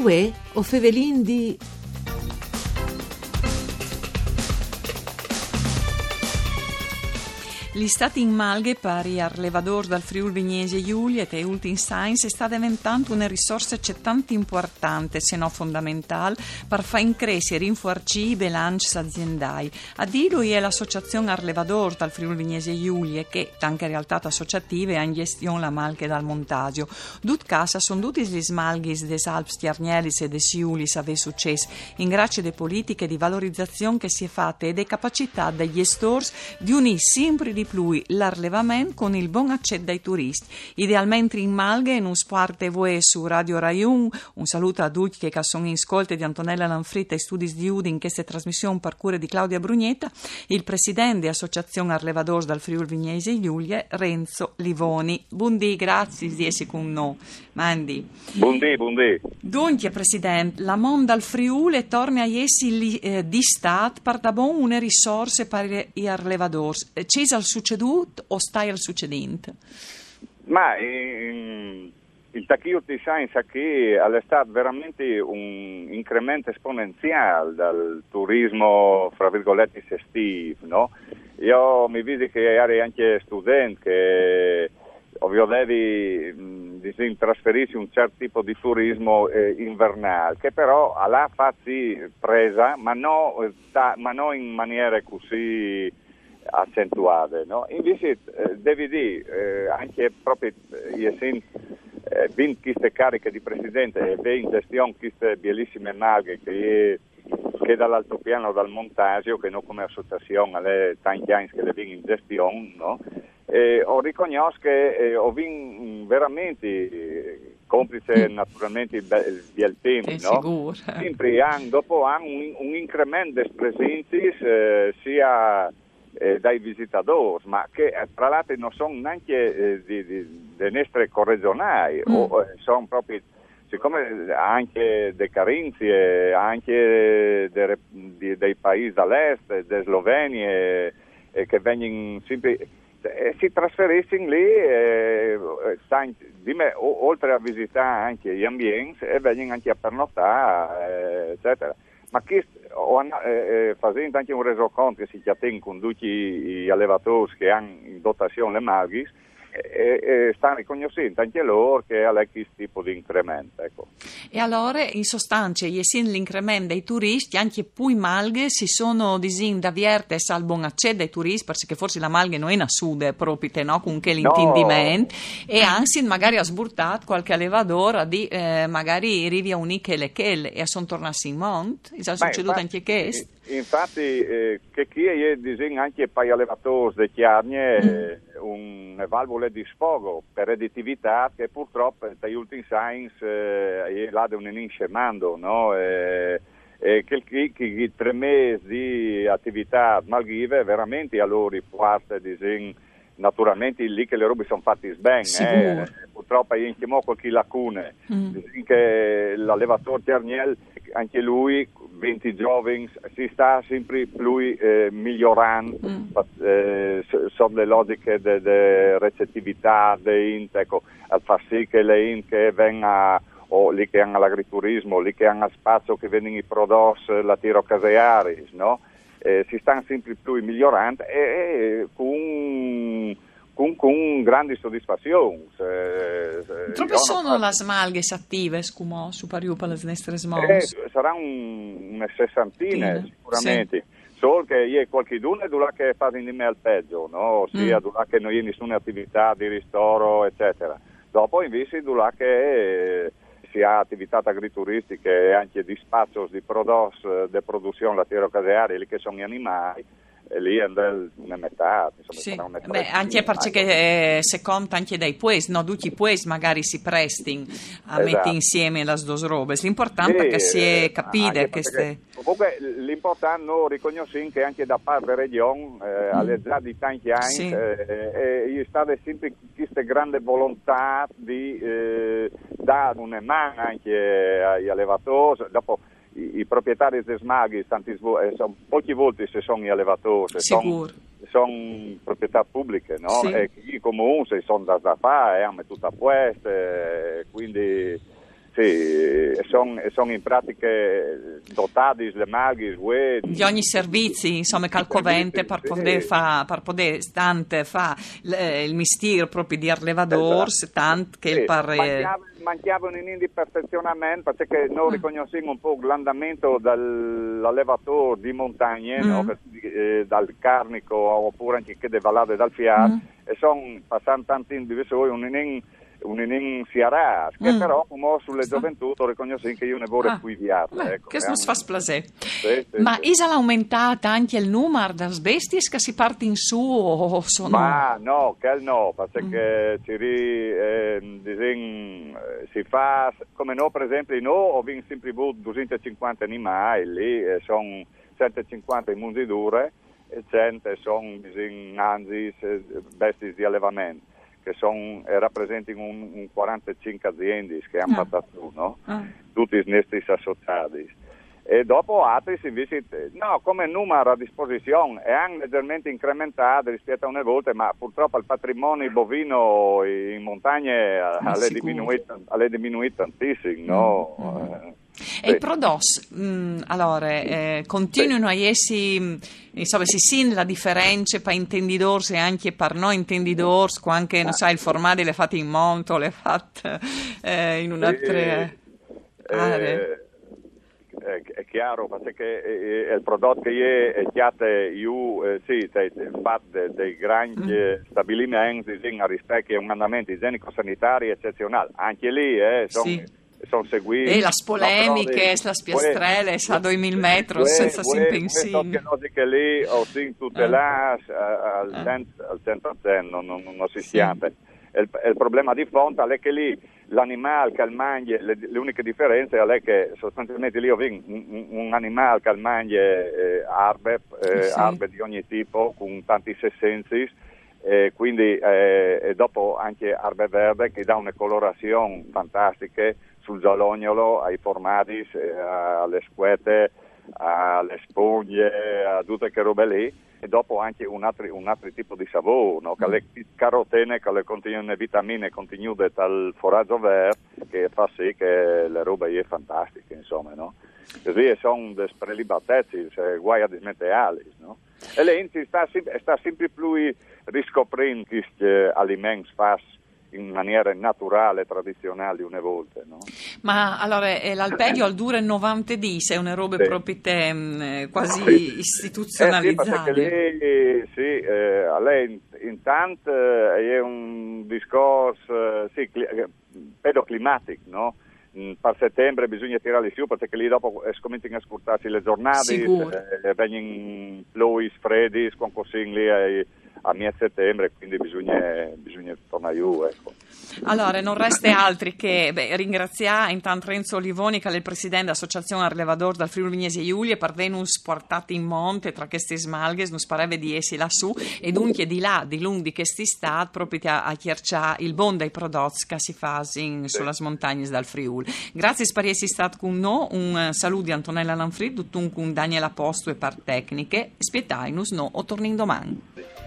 Uè, o fevelin di... Gli stati in malghe pari al levador dal Friul Vignese Giuliet e Ultin Science sta diventando una risorsa tanto importante, se non fondamentale, per far crescere e rinforzare i bilanci aziendali. A dirlo è l'associazione Arlevador dal Friul Vignese e Giulie che, anche realtà associative, ha in gestione la malghe dal montasio. Dut casa sono tutti gli smalghis des Alps Tiarnielis e des Giulis ave successo in grazie alle politiche di valorizzazione che si è fatta e delle capacità degli stores di unire sempre di di più l'arlevamento con il buon accesso dai turisti. Idealmente in Malghe, in un sparte voi su Radio Rai 1. Un saluto a tutti che sono in ascolto di Antonella Lanfritta e studi di Udin, questa trasmissione per cura di Claudia Brugnetta, il presidente dell'Associazione Arlevadors dal Friul Vignese Giulie, Renzo Livoni. Buondì, grazie di essere con noi. Mandi. Buondì, buondì. Dunque, Presidente, la Monda al Friuli torna a essi eh, di Stato per da buon una risorsa per gli Arlevadors. C'è succeduto o stai al succedente? Ma in, il Tachio ti sa che è stato veramente un incremento esponenziale dal turismo, fra virgolette, estivo, no? Io mi vedi che eri anche studente, che ovvio devi trasferirsi un certo tipo di turismo eh, invernale, che però ha fatto presa, ma non no in maniera così accentuate. No? Invece eh, devi dire, eh, anche proprio eh, essendo eh, ben queste cariche di presidente e in gestione queste bellissime maghe che, che dall'altopiano dal montasio, che non come associazione, alle tanti anni che le vengono in gestione, no? eh, ho riconosciuto che eh, ho vinto veramente complice mm. naturalmente del tempo, no? sempre anno dopo anno un, un incremento di presenze eh, sia eh, dai visitatori, ma che eh, tra l'altro non sono neanche eh, di, di, di nostre corregionali, mm. o eh, sono proprio, siccome anche dei carinzie, anche de, di, dei paesi dall'est, de Slovenia, che vengono sempre eh, si trasferissero lì, eh, me, o, oltre a visitare anche gli ambienti, e vengono anche a pernottare, eh, eccetera. Ma chi, o, eh, facendo anche un resoconto che si chiama con tutti gli allevatori che hanno in dotazione le magis, e, e stanno riconoscendo anche loro che ha questo tipo di incremento. Ecco. E allora, in sostanza, essendo l'incremento dei turisti, anche poi malghe si sono disin da vierte al buon accesso dei turisti, perché forse la malghe non è una sude proprio, no? con che l'intendimento, no. e anzi magari ha sburtato qualche allevadora di eh, magari rivia uniche le chelle e sono tornati in monte, è succeduto anche questo. Infatti, eh, che chi è disegna anche per gli allevatori di chiarnie mm. un valvole di sfogo per redditività che purtroppo negli ultimi science eh, là non scemando, no? Eh, e che, che, che tre mesi di attività malghive veramente a loro parte disegna naturalmente lì che le robe sono fatte bene, eh. purtroppo è in qualche lacune, mm. che l'allevatore Terniel, anche lui 20 giovani si sta sempre più eh, migliorando mm. eh, sulle logiche di recettività di int, ecco, a far sì che le int che venga o lì che hanno l'agriturismo, lì che hanno spazio che vengono i prodotti, la tiro caseari, no? Eh, si stanno sempre più migliorando e, e con con, con grandi soddisfazioni. Come sono le smalghe attive, scumò, su Pariupa, le nostre smalghe? Eh, sarà un, una sessantina Tine. sicuramente. Sì. Solo che io qualcuno è che fa di me al peggio, no? ossia mm. che non c'è nessuna attività di ristoro, eccetera. Dopo invece là che eh, si ha attività agrituristiche e anche di spazio di prodotti di produzione lattiero-caseari, lì che sono gli animali, e lì andrà una metà, insomma, sì. una metà Beh, anche perché eh, se conta anche dai pues, no, tutti i pues magari si prestino a esatto. mettere insieme le due robe, l'importante sì, è che si è capito che ste... Comunque l'importante no, riconosciamo che anche da parte della regione, eh, mm. alle già di tanti anni, sì. eh, eh, state sempre questa grande volontà di eh, dare una mano anche agli allevatori, dopo i, i proprietari dei smaghi, tanti, eh, sono, poche volte se sono gli allevatori, sono, sono proprietà pubbliche, no? Sì. E chi come un se sono da, da fare, hanno tutto a questo, quindi sì, sono son in pratiche dotati le maghi di ogni servizio, insomma, calcovente per poter fare, per poter stante fa il mistero proprio di Arlevadors, esatto. tant che sì, il par... Mancava, un di perfezionamento perché noi mm. riconosciamo un po' l'andamento dell'allevatore di montagne, mm. no? eh, dal Carnico oppure anche che vallate dal Fiat, mm. e sono passati tanti individui, un un'inin siarà, che mm. però come sulle Sta. gioventù riconosco che io ne vorrei ah. più viarle. Ecco, che non si fa splasè. Sì, sì, Ma sì. Isa aumentata anche il numero delle bestie che si parte in su o sono... Ma no, che no, perché mm. ci ri, eh, disin, si fa, come no per esempio, noi ho vinto sempre 250 animali, lì eh, sono 150 in munzidure e 100 sono anzi bestie di allevamento che son, rappresentano un, un 45 aziende che hanno ah. fatto no? ah. tutti i nostri associati. E dopo altri invece, no, come numero a disposizione è anche leggermente incrementato rispetto a una volta, ma purtroppo il patrimonio bovino in montagne ha diminuito, diminuito tantissimo. No? Mm, mm. E i prodotti, mm, allora, eh, continuano a essere, insomma, si sin la differenza per intendidors e anche per noi intendidors, anche, non so, il formaggio le fate in monto, le fate eh, in un'altra eh, aree. Eh, è chiaro, perché eh, il prodotto che è chiate io, eh, sì, fatto dei grandi mm. stabilimenti a rispetto a un andamento igienico-sanitario eccezionale. Anche lì eh, sono... Sì sono seguiti. E le polemiche, la spiastrelle, a 2000 metri, senza si pensare. che lì ho sentito tutte là al centro non, non, non si siate. Il, il, problema di fronte è che lì l'animale che mangia, le, le, uniche differenze è che sostanzialmente lì ho visto un, un, animale che mangia eh, arbe, eh, sì. arbe di ogni tipo con tanti sessensi e quindi eh, dopo anche arbe verde che dà una colorazione fantastica sul giallognolo, ai formati, alle squette, alle spugne, a tutte che robe lì e dopo anche un altro, un altro tipo di sapore, no? che le carotene che le vitamine contenute dal foraggio verde che fa sì che le robe è fantastiche, insomma, no? Così sono delle prelibatezze, cioè, guai a dismettere no? E lei sta, sta sempre più riscoprendo questi alimenti fatti in maniera naturale, tradizionale una volta. No? Ma allora eh, l'alpeggio al dure 90 di è una roba sì. proprio te, mm, eh, quasi sì. istituzionalizzata. Eh, sì, sì eh, lei intanto eh, è un discorso sì, pedoclimatico, no? Mm, per settembre bisogna tirare su perché lì dopo cominciano a scurtarsi le giornate, eh, vengono plui freddi, lì ai a mia settembre, quindi bisogna, bisogna tornare giù. Ecco. Allora, non resta altri che beh, ringraziare intanto Renzo Olivoni, che è il presidente dell'Associazione Arlevador dal Friuli Vignese Giulia, per venus portati in monte tra queste smalghe, non pareva di essi lassù, e dunque di là, di lunghi che sti stat, proprio a, a il bon dei prodotti che si fa sì. sulle montagne dal Friuli. Grazie per essere stato con noi, un saluto di Antonella Lanfrid, tutto con Daniela Posto e par tecniche, spietainus no, o torniamo domani.